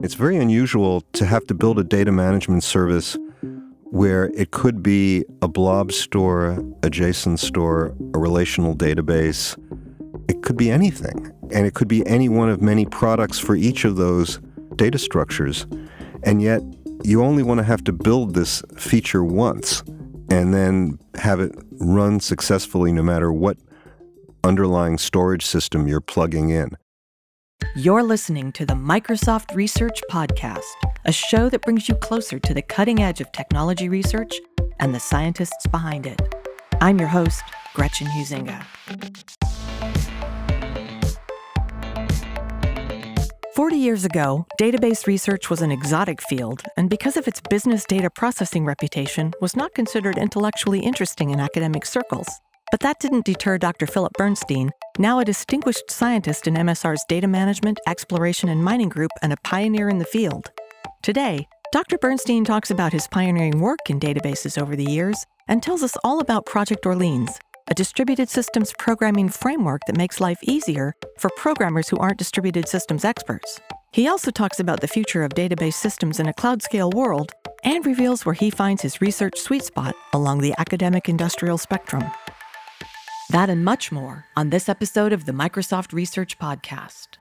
It's very unusual to have to build a data management service where it could be a blob store, a JSON store, a relational database. It could be anything. And it could be any one of many products for each of those data structures. And yet, you only want to have to build this feature once and then have it run successfully no matter what underlying storage system you're plugging in. You're listening to the Microsoft Research Podcast, a show that brings you closer to the cutting edge of technology research and the scientists behind it. I'm your host, Gretchen Huizinga. 40 years ago, database research was an exotic field, and because of its business data processing reputation, was not considered intellectually interesting in academic circles. But that didn't deter Dr. Philip Bernstein, now a distinguished scientist in MSR's data management, exploration, and mining group and a pioneer in the field. Today, Dr. Bernstein talks about his pioneering work in databases over the years and tells us all about Project Orleans, a distributed systems programming framework that makes life easier for programmers who aren't distributed systems experts. He also talks about the future of database systems in a cloud scale world and reveals where he finds his research sweet spot along the academic industrial spectrum. That and much more on this episode of the Microsoft Research Podcast.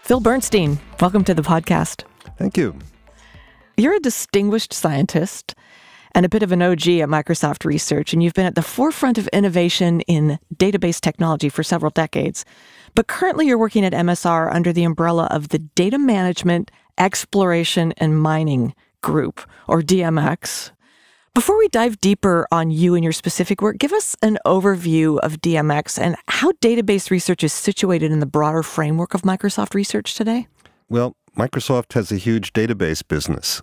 Phil Bernstein, welcome to the podcast. Thank you. You're a distinguished scientist and a bit of an OG at Microsoft Research, and you've been at the forefront of innovation in database technology for several decades. But currently, you're working at MSR under the umbrella of the Data Management, Exploration, and Mining Group, or DMX. Before we dive deeper on you and your specific work, give us an overview of DMX and how database research is situated in the broader framework of Microsoft Research today. Well, Microsoft has a huge database business.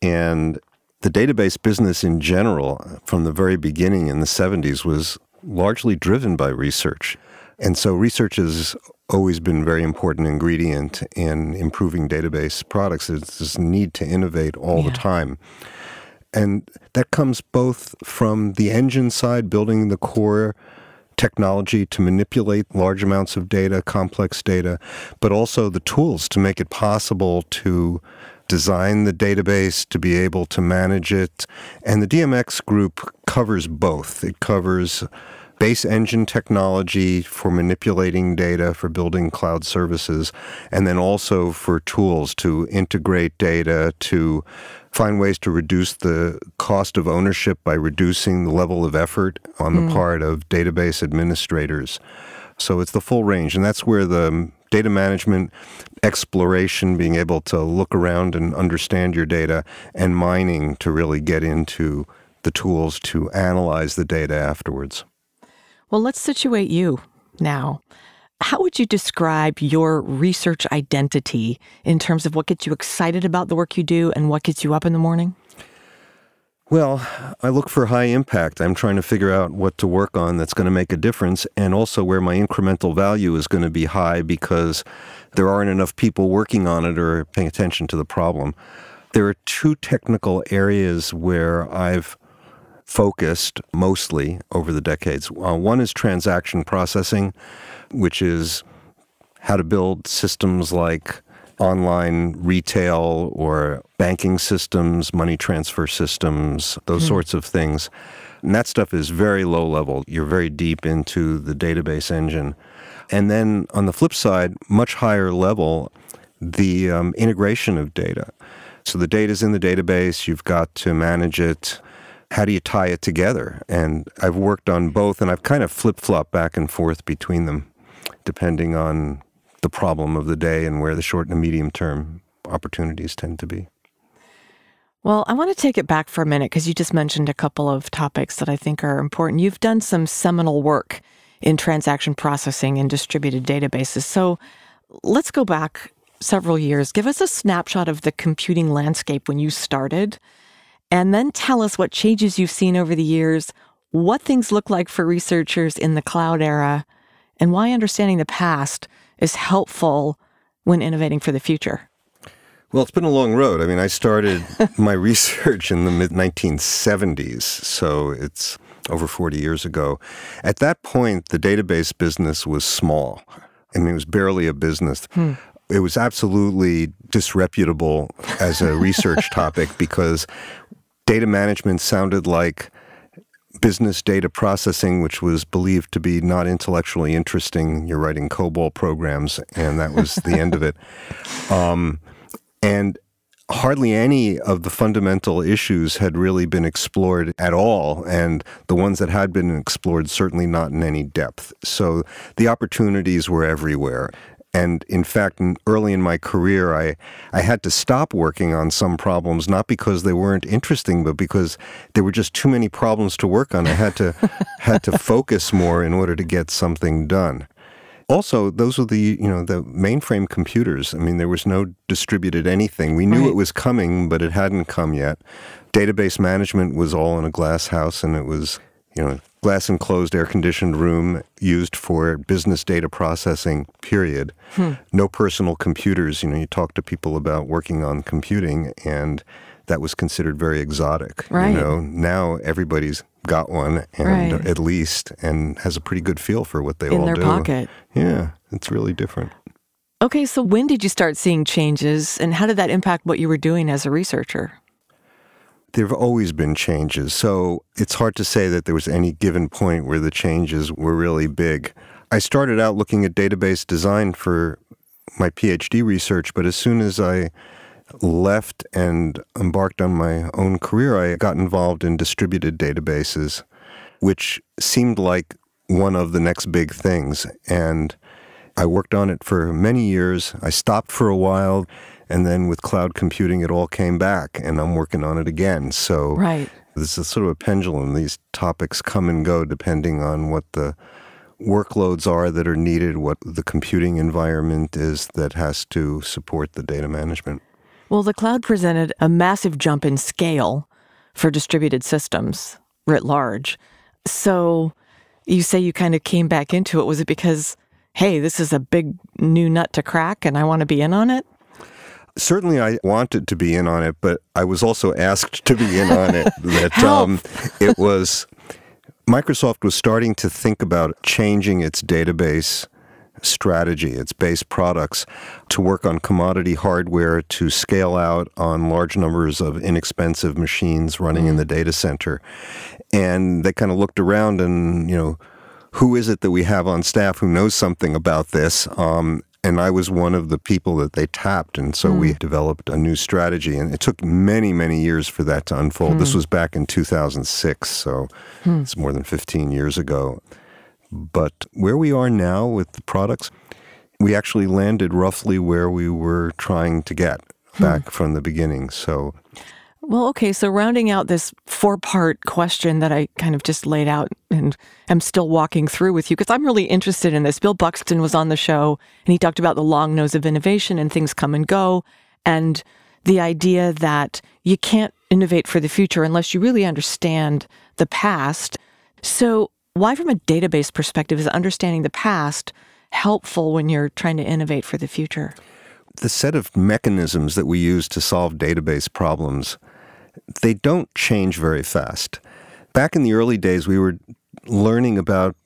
And the database business in general, from the very beginning in the 70s, was largely driven by research. And so research has always been very important ingredient in improving database products. It's this need to innovate all yeah. the time. And that comes both from the engine side, building the core technology to manipulate large amounts of data, complex data, but also the tools to make it possible to design the database, to be able to manage it. And the DMX group covers both. It covers base engine technology for manipulating data, for building cloud services, and then also for tools to integrate data, to find ways to reduce the cost of ownership by reducing the level of effort on the mm. part of database administrators. So it's the full range, and that's where the data management, exploration, being able to look around and understand your data, and mining to really get into the tools to analyze the data afterwards. Well, let's situate you now. How would you describe your research identity in terms of what gets you excited about the work you do and what gets you up in the morning? Well, I look for high impact. I'm trying to figure out what to work on that's going to make a difference and also where my incremental value is going to be high because there aren't enough people working on it or paying attention to the problem. There are two technical areas where I've focused mostly over the decades. Uh, one is transaction processing, which is how to build systems like online retail or banking systems, money transfer systems, those hmm. sorts of things. And that stuff is very low level. You're very deep into the database engine. And then on the flip side, much higher level, the um, integration of data. So the data is in the database, you've got to manage it, how do you tie it together? And I've worked on both, and I've kind of flip flop back and forth between them, depending on the problem of the day and where the short and medium term opportunities tend to be. Well, I want to take it back for a minute because you just mentioned a couple of topics that I think are important. You've done some seminal work in transaction processing and distributed databases. So let's go back several years. Give us a snapshot of the computing landscape when you started and then tell us what changes you've seen over the years, what things look like for researchers in the cloud era, and why understanding the past is helpful when innovating for the future. Well, it's been a long road. I mean, I started my research in the mid 1970s, so it's over 40 years ago. At that point, the database business was small. I mean, it was barely a business. Hmm. It was absolutely disreputable as a research topic because data management sounded like business data processing, which was believed to be not intellectually interesting. You're writing COBOL programs, and that was the end of it. Um, and hardly any of the fundamental issues had really been explored at all, and the ones that had been explored certainly not in any depth. So the opportunities were everywhere. And in fact, early in my career, I, I had to stop working on some problems, not because they weren't interesting, but because there were just too many problems to work on. I had to, had to focus more in order to get something done. Also, those were the you know the mainframe computers. I mean, there was no distributed anything. We knew right. it was coming, but it hadn't come yet. Database management was all in a glass house, and it was you know glass enclosed air conditioned room used for business data processing period hmm. no personal computers you know you talk to people about working on computing and that was considered very exotic right. you know now everybody's got one and right. at least and has a pretty good feel for what they in all their do. pocket. Yeah, it's really different. Okay, so when did you start seeing changes and how did that impact what you were doing as a researcher? There have always been changes, so it's hard to say that there was any given point where the changes were really big. I started out looking at database design for my PhD research, but as soon as I left and embarked on my own career, I got involved in distributed databases, which seemed like one of the next big things. And I worked on it for many years. I stopped for a while, and then with cloud computing, it all came back, and I'm working on it again. So right. this is sort of a pendulum. These topics come and go depending on what the workloads are that are needed, what the computing environment is that has to support the data management. Well, the cloud presented a massive jump in scale for distributed systems writ large. So you say you kind of came back into it. Was it because, hey, this is a big new nut to crack and I want to be in on it? Certainly, I wanted to be in on it, but I was also asked to be in on it. That um, it was Microsoft was starting to think about changing its database strategy, its base products, to work on commodity hardware to scale out on large numbers of inexpensive machines running mm. in the data center. And they kind of looked around and, you know, who is it that we have on staff who knows something about this? Um, and I was one of the people that they tapped. And so mm. we developed a new strategy. And it took many, many years for that to unfold. Mm. This was back in 2006. So mm. it's more than 15 years ago. But where we are now with the products, we actually landed roughly where we were trying to get hmm. back hmm. from the beginning. So well, okay. So, rounding out this four part question that I kind of just laid out and am still walking through with you, because I'm really interested in this. Bill Buxton was on the show and he talked about the long nose of innovation and things come and go, and the idea that you can't innovate for the future unless you really understand the past. So, why, from a database perspective, is understanding the past helpful when you're trying to innovate for the future? The set of mechanisms that we use to solve database problems, they don't change very fast. Back in the early days, we were learning about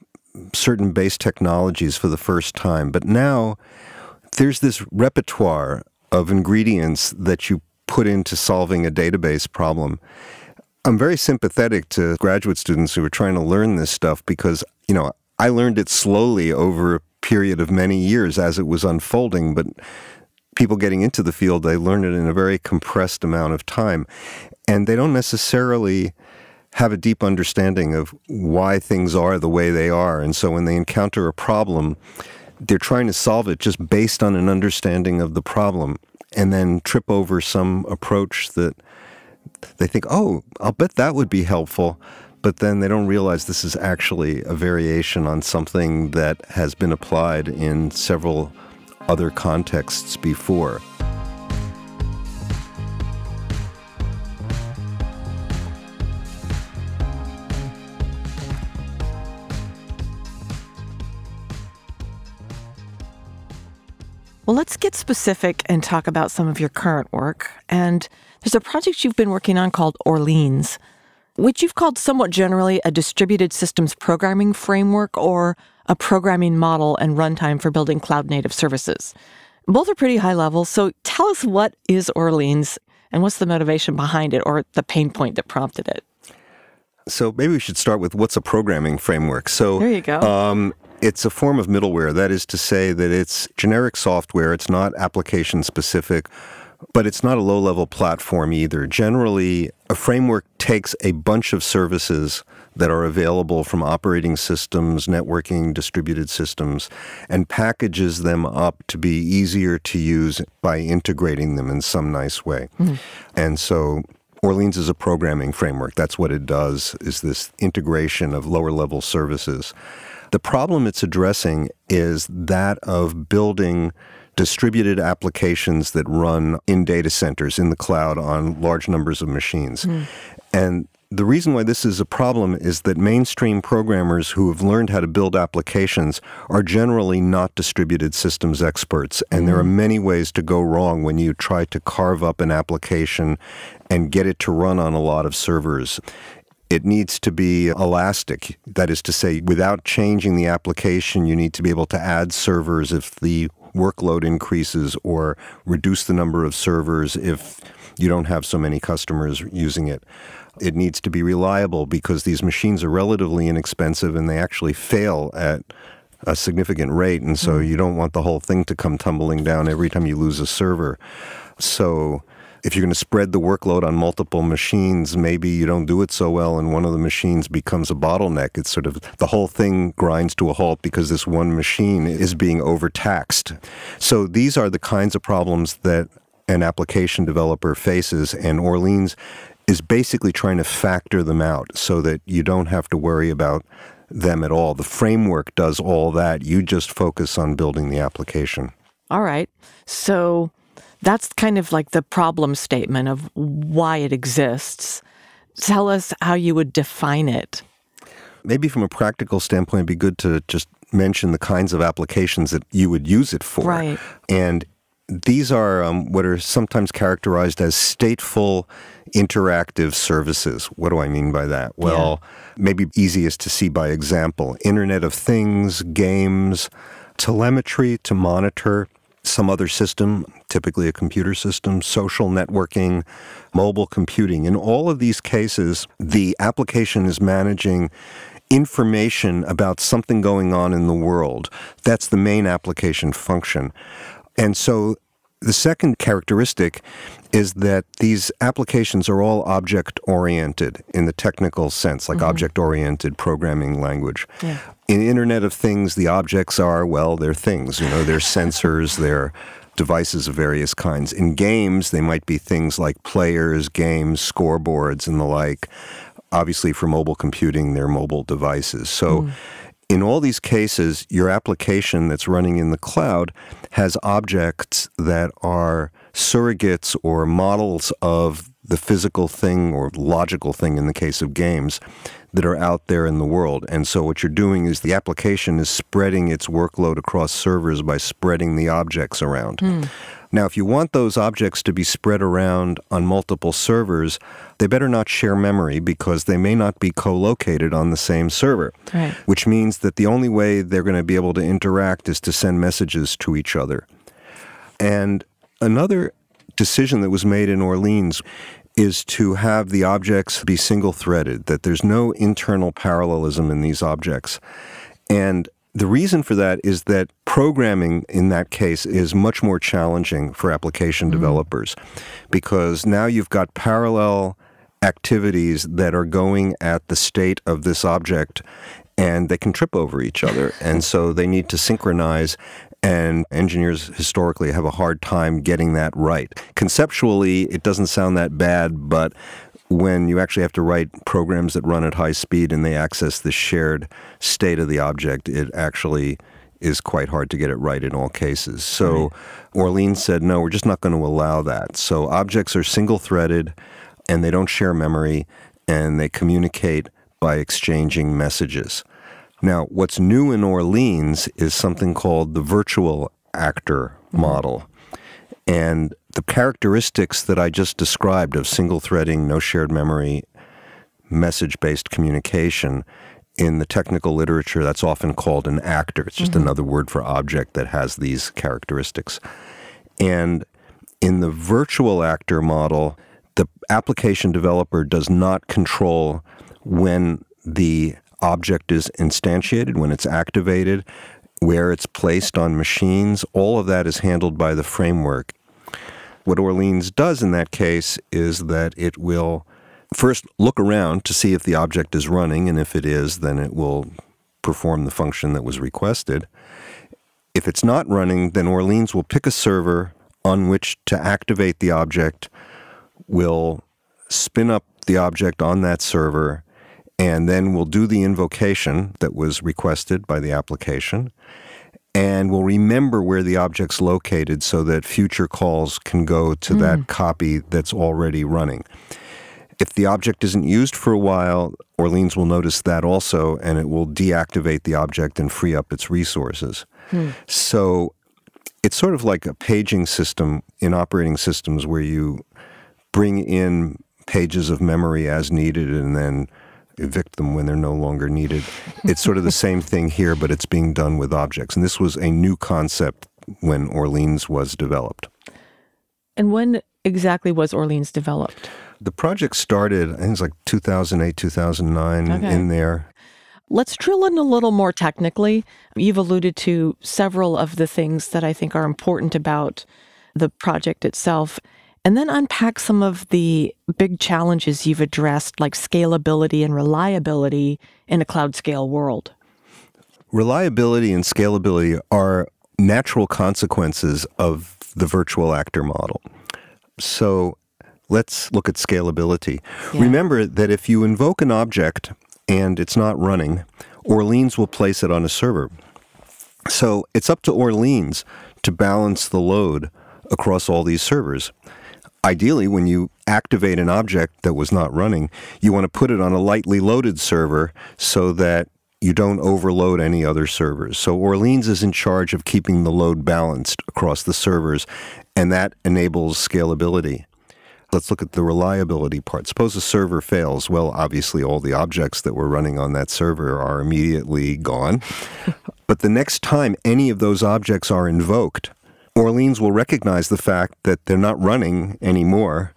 certain base technologies for the first time, but now there's this repertoire of ingredients that you put into solving a database problem. I'm very sympathetic to graduate students who are trying to learn this stuff because, you know, I learned it slowly over a period of many years as it was unfolding, but people getting into the field, they learn it in a very compressed amount of time. And they don't necessarily have a deep understanding of why things are the way they are. And so when they encounter a problem, they're trying to solve it just based on an understanding of the problem and then trip over some approach that they think, oh, I'll bet that would be helpful. But then they don't realize this is actually a variation on something that has been applied in several other contexts before. Well, let's get specific and talk about some of your current work. And there's a project you've been working on called Orleans, which you've called somewhat generally a distributed systems programming framework or a programming model and runtime for building cloud native services. Both are pretty high level. So tell us what is Orleans and what's the motivation behind it or the pain point that prompted it? So maybe we should start with what's a programming framework. So there you go. Um, it's a form of middleware. That is to say that it's generic software. It's not application specific, but it's not a low level platform either. Generally, a framework takes a bunch of services that are available from operating systems, networking, distributed systems, and packages them up to be easier to use by integrating them in some nice way. Mm. And so Orleans is a programming framework. That's what it does is this integration of lower level services. The problem it's addressing is that of building distributed applications that run in data centers in the cloud on large numbers of machines. Mm. And the reason why this is a problem is that mainstream programmers who have learned how to build applications are generally not distributed systems experts. And there are mm. many ways to go wrong when you try to carve up an application and get it to run on a lot of servers. It needs to be elastic. That is to say, without changing the application, you need to be able to add servers if the workload increases or reduce the number of servers if you don't have so many customers using it. It needs to be reliable because these machines are relatively inexpensive and they actually fail at a significant rate. And so mm. you don't want the whole thing to come tumbling down every time you lose a server. So if you're going to spread the workload on multiple machines, maybe you don't do it so well and one of the machines becomes a bottleneck. It's sort of the whole thing grinds to a halt because this one machine is being overtaxed. So these are the kinds of problems that an application developer faces, and Orleans is basically trying to factor them out so that you don't have to worry about them at all. The framework does all that. You just focus on building the application. All right. So that's kind of like the problem statement of why it exists. Tell us how you would define it. Maybe from a practical standpoint, it'd be good to just mention the kinds of applications that you would use it for. Right. And these are um, what are sometimes characterized as stateful interactive services. What do I mean by that? Well, yeah. maybe easiest to see by example Internet of Things, games, telemetry to monitor some other system, typically a computer system, social networking, mobile computing. In all of these cases, the application is managing information about something going on in the world. That's the main application function. And so the second characteristic is that these applications are all object oriented in the technical sense, like mm-hmm. object oriented programming language. Yeah. In Internet of Things, the objects are, well, they're things. You know, they're sensors, they're devices of various kinds. In games, they might be things like players, games, scoreboards, and the like. Obviously, for mobile computing, they're mobile devices. So, mm in all these cases, your application that's running in the cloud has objects that are surrogates or models of the physical thing or logical thing in the case of games that are out there in the world. And so what you're doing is the application is spreading its workload across servers by spreading the objects around. Mm. Now, if you want those objects to be spread around on multiple servers, they better not share memory because they may not be co located on the same server, right. which means that the only way they're going to be able to interact is to send messages to each other. And another decision that was made in Orleans is to have the objects be single threaded, that there's no internal parallelism in these objects. And the reason for that is that programming in that case is much more challenging for application mm-hmm. developers because now you've got parallel activities that are going at the state of this object and they can trip over each other. And so they need to synchronize and engineers historically have a hard time getting that right. Conceptually, it doesn't sound that bad, but when you actually have to write programs that run at high speed and they access the shared state of the object, it actually is quite hard to get it right in all cases. So right. Orleans said, no, we're just not going to allow that. So objects are single threaded and they don't share memory and they communicate by exchanging messages. Now, what's new in Orleans is something called the virtual actor model. And the characteristics that I just described of single threading, no shared memory, message based communication, in the technical literature, that's often called an actor. It's just mm-hmm. another word for object that has these characteristics. And in the virtual actor model, the application developer does not control when the object is instantiated, when it's activated, where it's placed on machines. All of that is handled by the framework. What Orleans does in that case is that it will first look around to see if the object is running, and if it is, then it will perform the function that was requested. If it's not running, then Orleans will pick a server on which to activate the object, will spin up the object on that server, and then we'll do the invocation that was requested by the application. And we'll remember where the object's located so that future calls can go to mm. that copy that's already running. If the object isn't used for a while, Orleans will notice that also, and it will deactivate the object and free up its resources. Hmm. So it's sort of like a paging system in operating systems where you bring in pages of memory as needed and then evict them when they're no longer needed. It's sort of the same thing here, but it's being done with objects. And this was a new concept when Orleans was developed. And when exactly was Orleans developed? The project started, I think it's like 2008, 2009 okay. in there. Let's drill in a little more technically. You've alluded to several of the things that I think are important about the project itself, and then unpack some of the big challenges you've addressed, like scalability and reliability in a cloud scale world. Reliability and scalability are natural consequences of the virtual actor model. So let's look at scalability. Yeah. Remember that if you invoke an object and it's not running, Orleans will place it on a server. So it's up to Orleans to balance the load across all these servers. Ideally, when you activate an object that was not running, you want to put it on a lightly loaded server so that you don't overload any other servers. So Orleans is in charge of keeping the load balanced across the servers, and that enables scalability. Let's look at the reliability part. Suppose a server fails. Well, obviously, all the objects that were running on that server are immediately gone. but the next time any of those objects are invoked, Orleans will recognize the fact that they're not running anymore.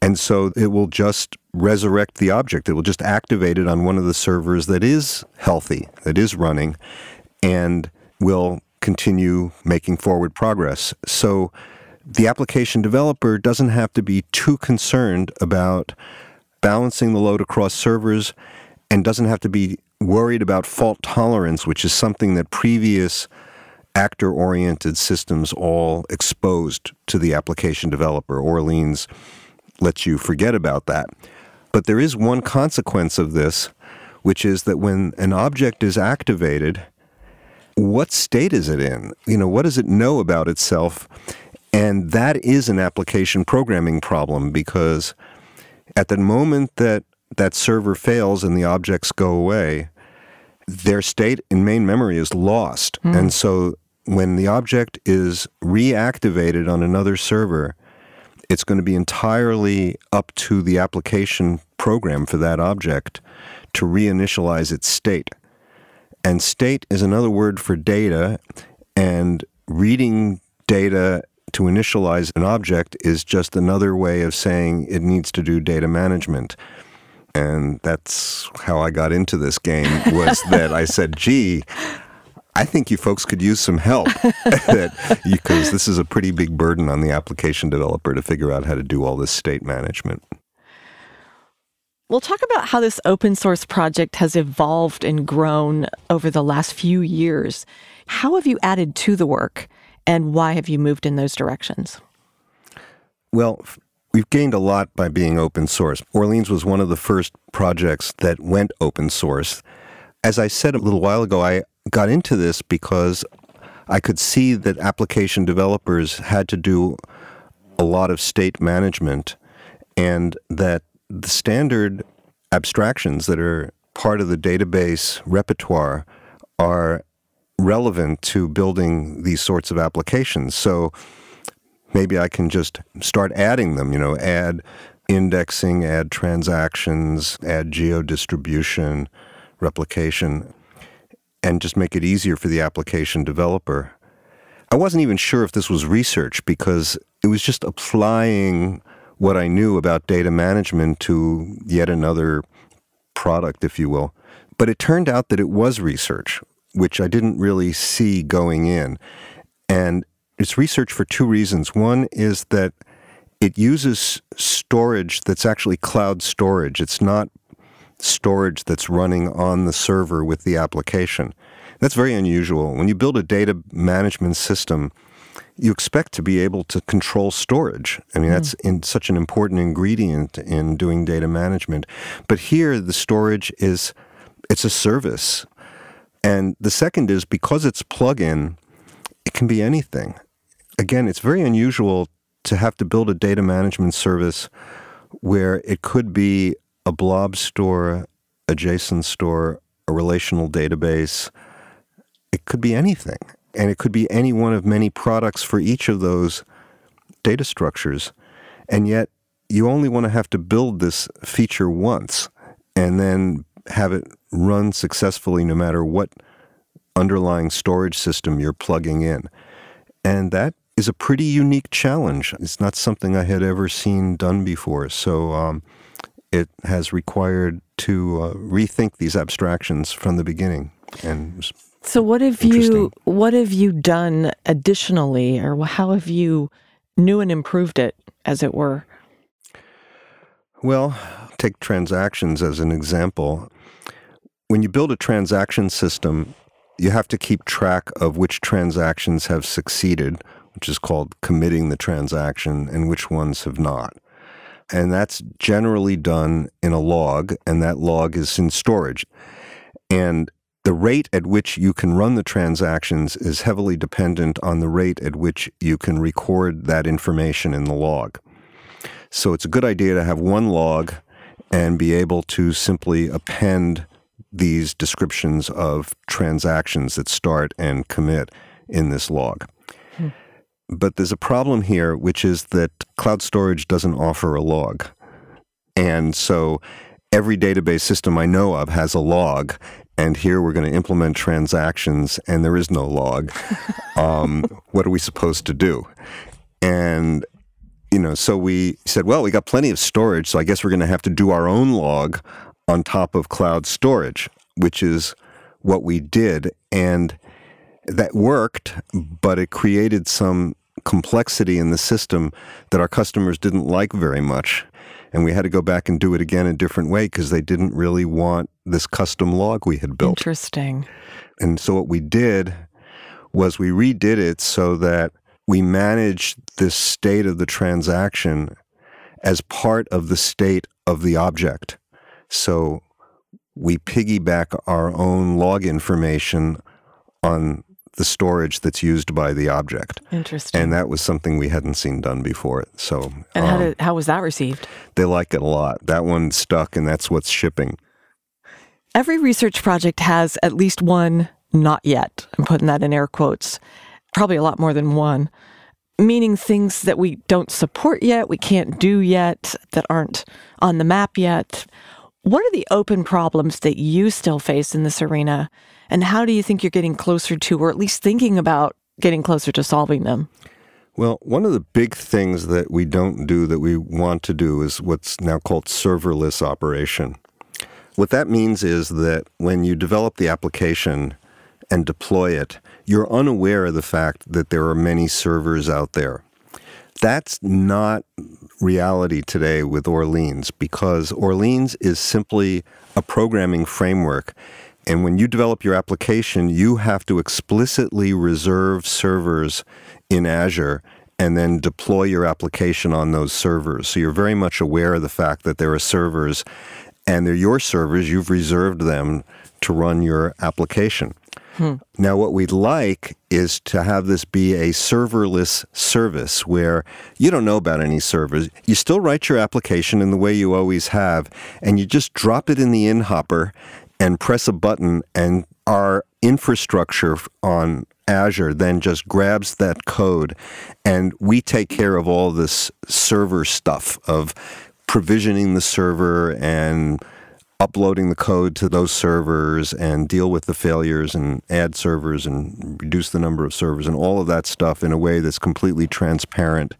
And so it will just resurrect the object. It will just activate it on one of the servers that is healthy, that is running, and will continue making forward progress. So the application developer doesn't have to be too concerned about balancing the load across servers and doesn't have to be worried about fault tolerance, which is something that previous actor oriented systems all exposed to the application developer. Orleans lets you forget about that. But there is one consequence of this, which is that when an object is activated, what state is it in? You know, what does it know about itself? And that is an application programming problem because at the moment that that server fails and the objects go away, their state in main memory is lost. Mm. And so when the object is reactivated on another server, it's going to be entirely up to the application program for that object to reinitialize its state. And state is another word for data, and reading data to initialize an object is just another way of saying it needs to do data management. And that's how I got into this game was that I said, gee, I think you folks could use some help because this is a pretty big burden on the application developer to figure out how to do all this state management. We'll talk about how this open source project has evolved and grown over the last few years. How have you added to the work? And why have you moved in those directions? Well, we've gained a lot by being open source. Orleans was one of the first projects that went open source. As I said a little while ago, I got into this because I could see that application developers had to do a lot of state management and that the standard abstractions that are part of the database repertoire are relevant to building these sorts of applications. So maybe I can just start adding them, you know, add indexing, add transactions, add geo distribution, replication, and just make it easier for the application developer. I wasn't even sure if this was research because it was just applying what I knew about data management to yet another product, if you will. But it turned out that it was research, which I didn't really see going in. And it's research for two reasons. One is that it uses storage that's actually cloud storage. It's not storage that's running on the server with the application. That's very unusual. When you build a data management system, you expect to be able to control storage. I mean, that's in such an important ingredient in doing data management. But here, the storage is it's a service. And the second is because it's plug-in, it can be anything. Again, it's very unusual to have to build a data management service where it could be a blob store, a JSON store, a relational database. It could be anything. And it could be any one of many products for each of those data structures. And yet, you only want to have to build this feature once and then have it run successfully no matter what underlying storage system you're plugging in. And that is a pretty unique challenge. It's not something I had ever seen done before. So um, it has required to uh, rethink these abstractions from the beginning. And so, what have you what have you done additionally, or how have you new and improved it, as it were? Well, take transactions as an example. When you build a transaction system, you have to keep track of which transactions have succeeded, which is called committing the transaction, and which ones have not. And that's generally done in a log, and that log is in storage. And the rate at which you can run the transactions is heavily dependent on the rate at which you can record that information in the log. So it's a good idea to have one log and be able to simply append these descriptions of transactions that start and commit in this log. But there's a problem here, which is that cloud storage doesn't offer a log. And so every database system I know of has a log, and here we're going to implement transactions, and there is no log. um, what are we supposed to do? And you know, so we said, well, we got plenty of storage, so I guess we're going to have to do our own log on top of cloud storage, which is what we did. And that worked, but it created some complexity in the system that our customers didn't like very much. And we had to go back and do it again a different way because they didn't really want this custom log we had built. Interesting. And so what we did was we redid it so that we managed this state of the transaction as part of the state of the object. So we piggyback our own log information on the storage that's used by the object. Interesting. And that was something we hadn't seen done before. So, and how, um, did, how was that received? They like it a lot. That one stuck, and that's what's shipping. Every research project has at least one not yet. I'm putting that in air quotes. Probably a lot more than one. Meaning things that we don't support yet, we can't do yet, that aren't on the map yet. What are the open problems that you still face in this arena? And how do you think you're getting closer to, or at least thinking about getting closer to solving them? Well, one of the big things that we don't do that we want to do is what's now called serverless operation. What that means is that when you develop the application and deploy it, you're unaware of the fact that there are many servers out there. That's not reality today with Orleans because Orleans is simply a programming framework. And when you develop your application, you have to explicitly reserve servers in Azure and then deploy your application on those servers. So you're very much aware of the fact that there are servers and they're your servers, you've reserved them to run your application. Hmm. Now, what we'd like is to have this be a serverless service where you don't know about any servers. You still write your application in the way you always have, and you just drop it in the in hopper, and press a button, and our infrastructure on Azure then just grabs that code, and we take care of all this server stuff of provisioning the server and uploading the code to those servers and deal with the failures and add servers and reduce the number of servers and all of that stuff in a way that's completely transparent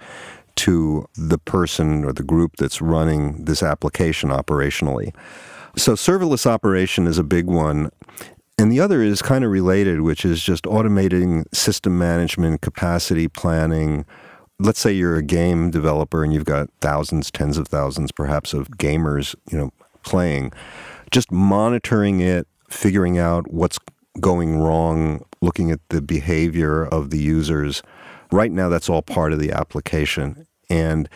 to the person or the group that's running this application operationally. So, serverless operation is a big one. And the other is kind of related, which is just automating system management, capacity planning. Let's say you're a game developer and you've got thousands, tens of thousands perhaps of gamers, you know, playing. Just monitoring it, figuring out what's going wrong, looking at the behavior of the users. Right now that's all part of the application. And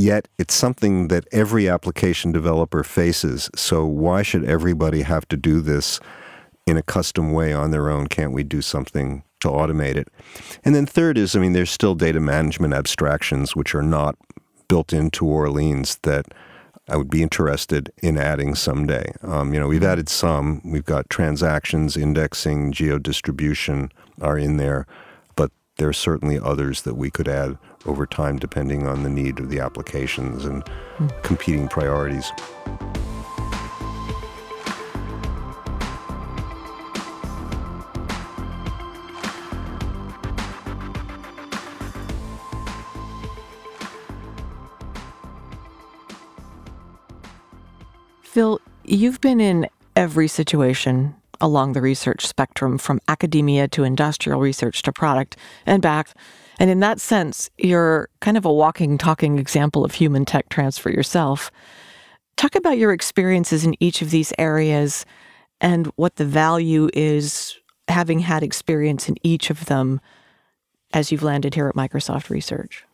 yet it's something that every application developer faces. So why should everybody have to do this? in a custom way on their own? Can't we do something to automate it? And then third is, I mean, there's still data management abstractions which are not built into Orleans that I would be interested in adding someday. Um, you know, we've added some. We've got transactions, indexing, geo-distribution are in there, but there are certainly others that we could add over time depending on the need of the applications and mm. competing priorities. Phil, you've been in every situation along the research spectrum from academia to industrial research to product and back. And in that sense, you're kind of a walking, talking example of human tech transfer yourself. Talk about your experiences in each of these areas and what the value is having had experience in each of them as you've landed here at Microsoft Research.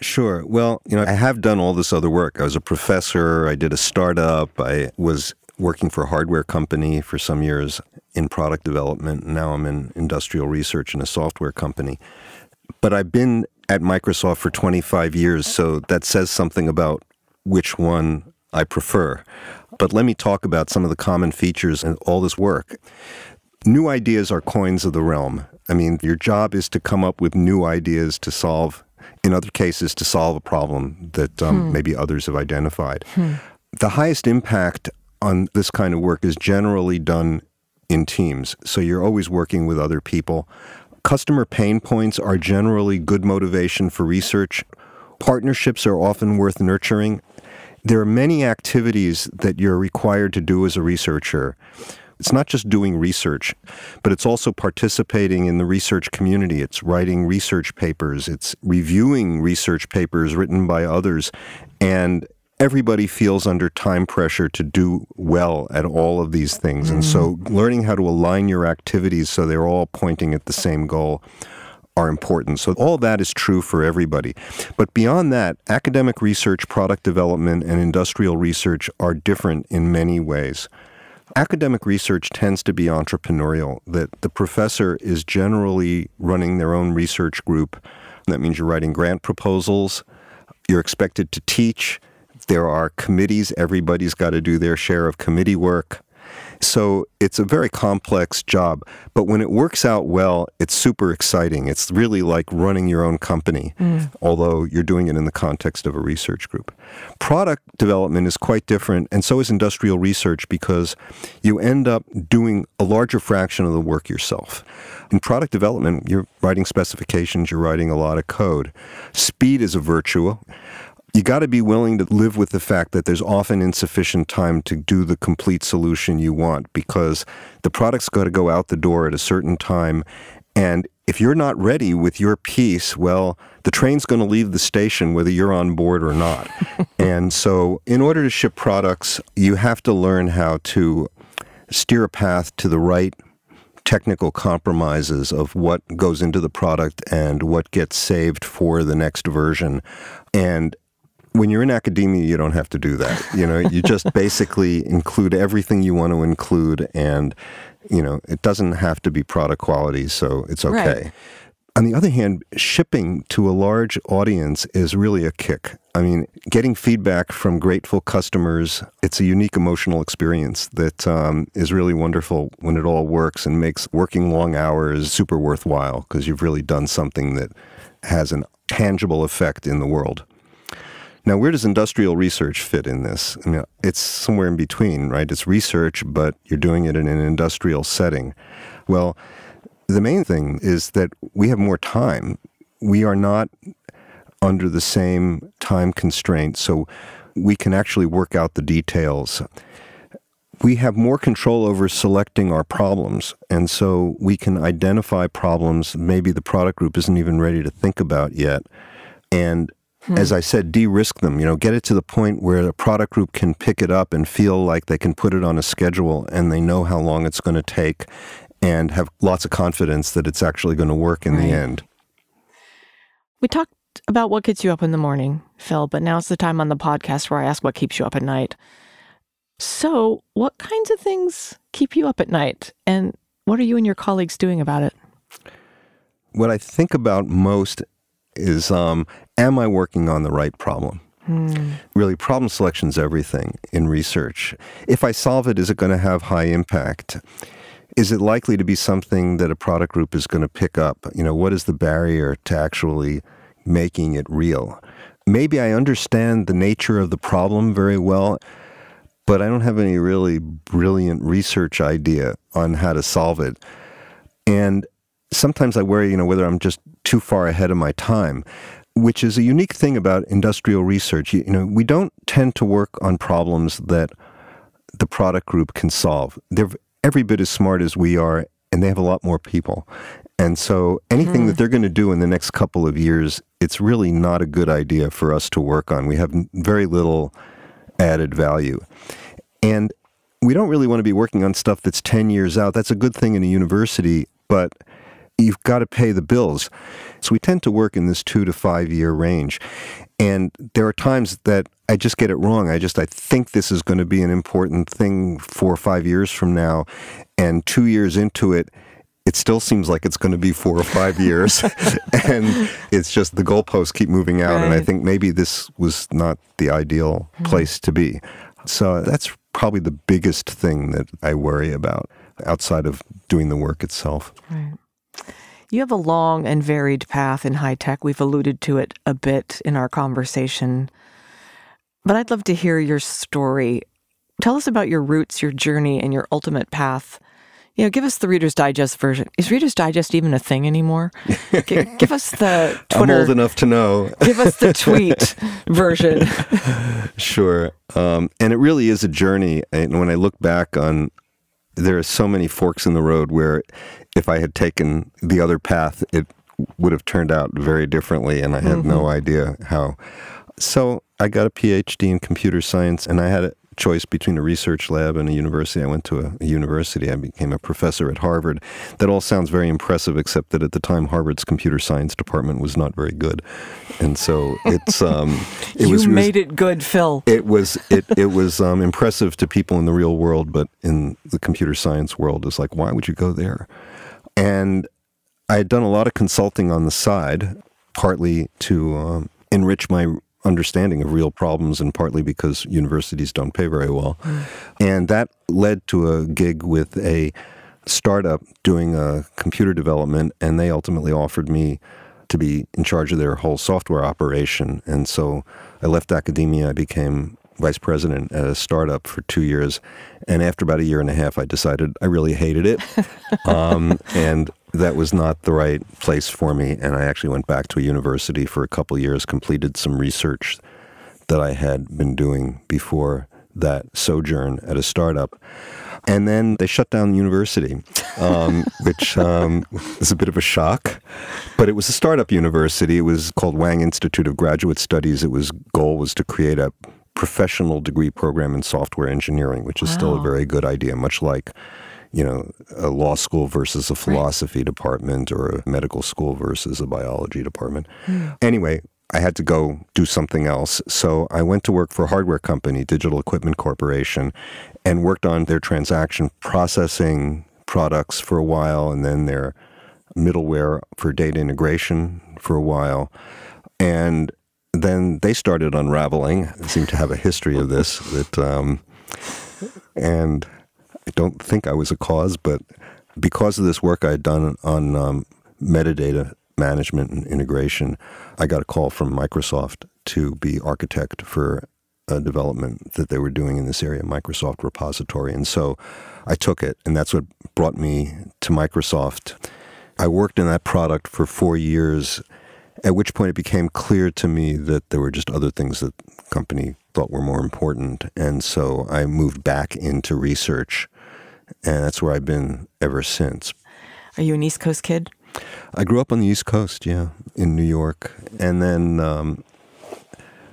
Sure. Well, you know, I have done all this other work. I was a professor, I did a startup, I was working for a hardware company for some years in product development. Now I'm in industrial research in a software company. But I've been at Microsoft for 25 years, so that says something about which one I prefer. But let me talk about some of the common features and all this work. New ideas are coins of the realm. I mean, your job is to come up with new ideas to solve in other cases to solve a problem that um, hmm. maybe others have identified. Hmm. The highest impact on this kind of work is generally done in teams. So you're always working with other people. Customer pain points are generally good motivation for research. Partnerships are often worth nurturing. There are many activities that you're required to do as a researcher it's not just doing research, but it's also participating in the research community. It's writing research papers, it's reviewing research papers written by others, and everybody feels under time pressure to do well at all of these things. Mm. And so mm. learning how to align your activities so they're all pointing at the same goal are important. So all that is true for everybody. But beyond that, academic research, product development, and industrial research are different in many ways. Academic research tends to be entrepreneurial, that the professor is generally running their own research group. That means you're writing grant proposals, you're expected to teach. There are committees, everybody's got to do their share of committee work. So it's a very complex job. But when it works out well, it's super exciting. It's really like running your own company, mm. although you're doing it in the context of a research group. Product development is quite different, and so is industrial research because you end up doing a larger fraction of the work yourself. In product development, you're writing specifications, you're writing a lot of code. Speed is a virtue you got to be willing to live with the fact that there's often insufficient time to do the complete solution you want because the product's got to go out the door at a certain time. And if you're not ready with your piece, well, the train's going to leave the station whether you're on board or not. and so, in order to ship products, you have to learn how to steer a path to the right technical compromises of what goes into the product and what gets saved for the next version. And when you're in academia, you don't have to do that. You know, you just basically include everything you want to include, and you know, it doesn't have to be product quality, so it's okay. Right. On the other hand, shipping to a large audience is really a kick. I mean, getting feedback from grateful customers, it's a unique emotional experience that um, is really wonderful when it all works and makes working long hours super worthwhile because you've really done something that has a tangible effect in the world. Now, where does industrial research fit in this? I mean, it's somewhere in between, right? It's research, but you're doing it in an industrial setting. Well, the main thing is that we have more time. We are not under the same time constraint, so we can actually work out the details. We have more control over selecting our problems, and so we can identify problems maybe the product group isn't even ready to think about yet. And Hmm. As I said, de-risk them. You know, get it to the point where the product group can pick it up and feel like they can put it on a schedule and they know how long it's going to take, and have lots of confidence that it's actually going to work in right. the end. We talked about what gets you up in the morning, Phil, but now it's the time on the podcast where I ask what keeps you up at night. So, what kinds of things keep you up at night, and what are you and your colleagues doing about it? What I think about most is um, am I working on the right problem? Hmm. Really, problem selection is everything in research. If I solve it, is it going to have high impact? Is it likely to be something that a product group is going to pick up? You know, what is the barrier to actually making it real? Maybe I understand the nature of the problem very well, but I don't have any really brilliant research idea on how to solve it. And sometimes I worry, you know, whether I'm just too far ahead of my time, which is a unique thing about industrial research. You, you know, we don't tend to work on problems that the product group can solve. They're every bit as smart as we are, and they have a lot more people. And so anything mm. that they're going to do in the next couple of years, it's really not a good idea for us to work on. We have very little added value. And we don't really want to be working on stuff that's 10 years out. That's a good thing in a university, but you've got to pay the bills. So we tend to work in this two to five year range. And there are times that I just get it wrong. I just I think this is going to be an important thing four or five years from now, and two years into it, it still seems like it's going to be four or five years, and it's just the goalposts keep moving out. Right. And I think maybe this was not the ideal mm-hmm. place to be. So that's probably the biggest thing that I worry about outside of doing the work itself. Right. You have a long and varied path in high tech. We've alluded to it a bit in our conversation. But I'd love to hear your story. Tell us about your roots, your journey, and your ultimate path. You know, give us the Reader's Digest version. Is Reader's Digest even a thing anymore? G- give us the Twitter. I'm old enough to know. give us the tweet version. sure. Um, and it really is a journey. And when I look back on, there are so many forks in the road where if I had taken the other path, it would have turned out very differently, and I had mm-hmm. no idea how. So I got a PhD in computer science, and I had a choice between a research lab and a university. I went to a, a, university. I became a professor at Harvard. That all sounds very impressive, except that at the time Harvard's computer science department was not very good, and so it's um, it you was made it good, Phil. It was it it was um, impressive to people in the real world, but in the computer science world, it's like why would you go there? And I had done a lot of consulting on the side, partly to um, enrich my understanding of real problems and partly because universities don't pay very well. And that led to a gig with a startup doing a computer development, and they ultimately offered me to be in charge of their whole software operation. And so I left academia, I became vice president at a startup for two years. And after about a year and a half, I decided I really hated it. um, and that was not the right place for me. And I actually went back to a university for a couple years, completed some research that I had been doing before that sojourn at a startup. And then they shut down the university, um, which um, was a bit of a shock. But it was a startup university. It was called Wang Institute of Graduate Studies. It was goal was to create a professional degree program in software engineering, which is wow. still a very good idea, much like you know, a law school versus a philosophy right. department or a medical school versus a biology department. Mm. Anyway, I had to go do something else. So I went to work for a hardware company, Digital Equipment Corporation, and worked on their transaction processing products for a while and then their middleware for data integration for a while. And then they started unraveling. They seem to have a history of this. That um, and I don't think I was a cause, but because of this work I had done on um, metadata management and integration, I got a call from Microsoft to be architect for a development that they were doing in this area, Microsoft Repository. And so I took it, and that's what brought me to Microsoft. I worked in that product for four years, at which point it became clear to me that there were just other things that the company thought were more important. And so I moved back into research, and that's where I've been ever since. Are you an East Coast kid? I grew up on the East Coast, yeah, in New York, and then um,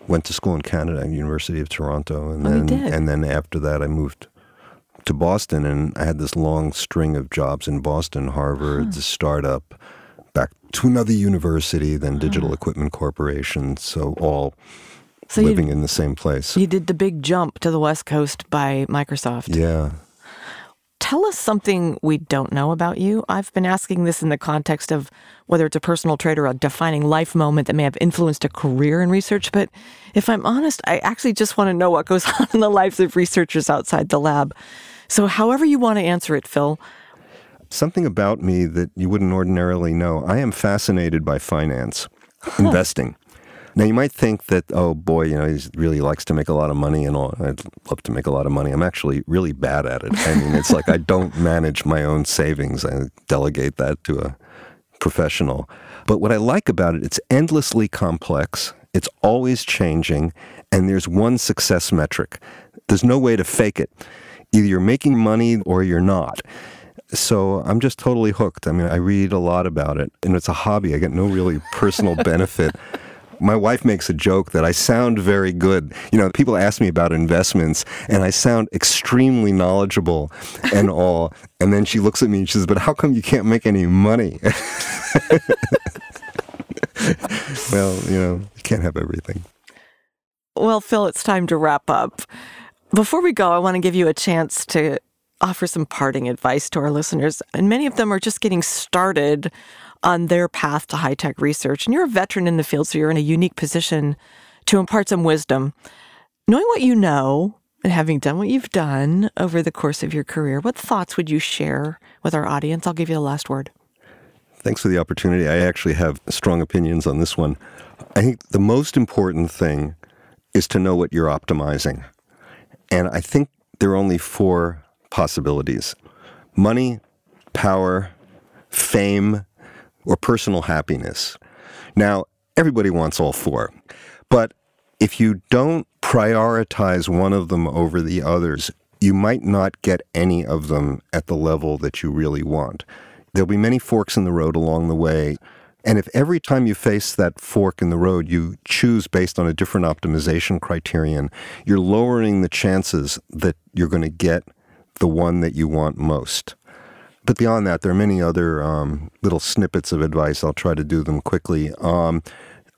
went to school in Canada, University of Toronto, and Oh, then and then after that, I moved to Boston, and I had this long string of jobs in Boston, Harvard, the startup, back to another university, then ah. Digital Equipment Corporation. So all So living you, in the same place. you did the big jump to the West Coast by Microsoft. Yeah. Tell us something we don't know about you. I've been asking this in the context of whether it's a personal trait or a defining life moment that may have influenced a career in research. But if I'm honest, I actually just want to know what goes on in the lives of researchers outside the lab. So, however you want to answer it, Phil, Something about me that you wouldn't ordinarily know. I am fascinated by finance, investing. Now, you might think that, oh boy, you know, he really likes to make a lot of money and all. I'd love to make a lot of money. I'm actually really bad at it. I mean, it's like I don't manage my own savings, I delegate that to a professional. But what I like about it, it's endlessly complex, it's always changing, and there's one success metric. There's no way to fake it. Either you're making money or you're not. So I'm just totally hooked. I mean, I read a lot about it, and it's a hobby. I get no really personal benefit. My wife makes a joke that I sound very good. You know, people ask me about investments, and I sound extremely knowledgeable and all. And then she looks at me and she says, But how come you can't make any money? well, you know, you can't have everything. well, Phil, it's time to wrap up. Before we go, I want to give you a chance to offer some parting advice to our listeners. And many of them are just getting started on their path to high tech research. And you're a veteran in the field, so you're in a unique position to impart some wisdom. Knowing what you know and having done what you've done over the course of your career, what thoughts would you share with our audience? I'll give you the last word. Thanks for the opportunity. I actually have strong opinions on this one. I think the most important thing is to know what you're optimizing. And I think there are only four possibilities money, power, fame, or personal happiness. Now, everybody wants all four. But if you don't prioritize one of them over the others, you might not get any of them at the level that you really want. There'll be many forks in the road along the way. And if every time you face that fork in the road, you choose based on a different optimization criterion, you're lowering the chances that you're going to get the one that you want most. But beyond that, there are many other um, little snippets of advice. I'll try to do them quickly. Um,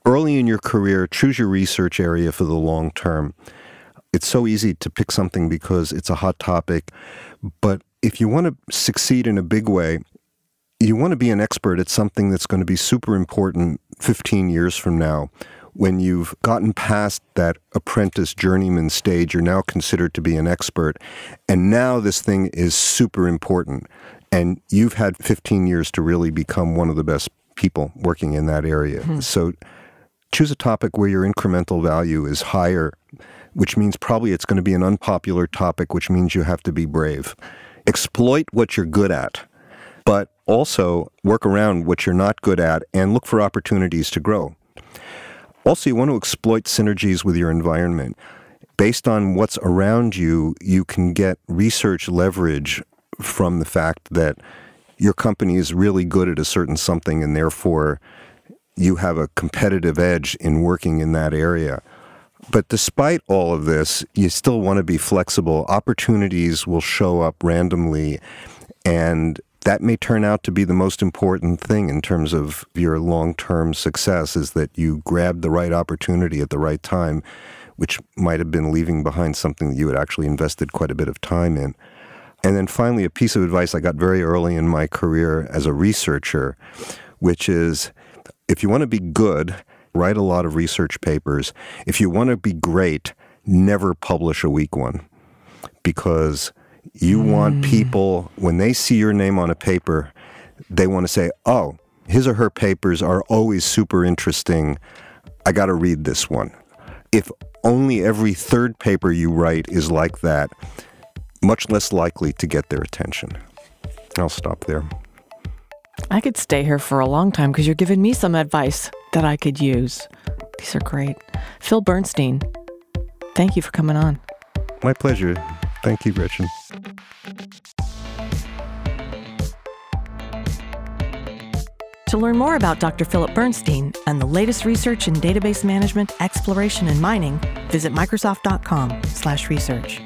early in your career, choose your research area for the long term. It's so easy to pick something because it's a hot topic. But if you want to succeed in a big way, you want to be an expert at something that's going to be super important 15 years from now. When you've gotten past that apprentice journeyman stage, you're now considered to be an expert. And now this thing is super important. And you've had 15 years to really become one of the best people working in that area. Hmm. So choose a topic where your incremental value is higher, which means probably it's going to be an unpopular topic, which means you have to be brave. Exploit what you're good at, but also work around what you're not good at and look for opportunities to grow. Also, you want to exploit synergies with your environment. Based on what's around you, you can get research leverage from the fact that your company is really good at a certain something and therefore you have a competitive edge in working in that area. But despite all of this, you still want to be flexible. Opportunities will show up randomly, and that may turn out to be the most important thing in terms of your long term success is that you grab the right opportunity at the right time, which might have been leaving behind something that you had actually invested quite a bit of time in. And then finally, a piece of advice I got very early in my career as a researcher, which is if you want to be good, write a lot of research papers. If you want to be great, never publish a weak one because you mm. want people, when they see your name on a paper, they want to say, oh, his or her papers are always super interesting. I got to read this one. If only every third paper you write is like that, much less likely to get their attention. I'll stop there. I could stay here for a long time because you're giving me some advice that I could use. These are great. Phil Bernstein, thank you for coming on. My pleasure. Thank you, Gretchen. To learn more about Dr. Philip Bernstein and the latest research in database management, exploration, and mining, visit microsoft.com/research.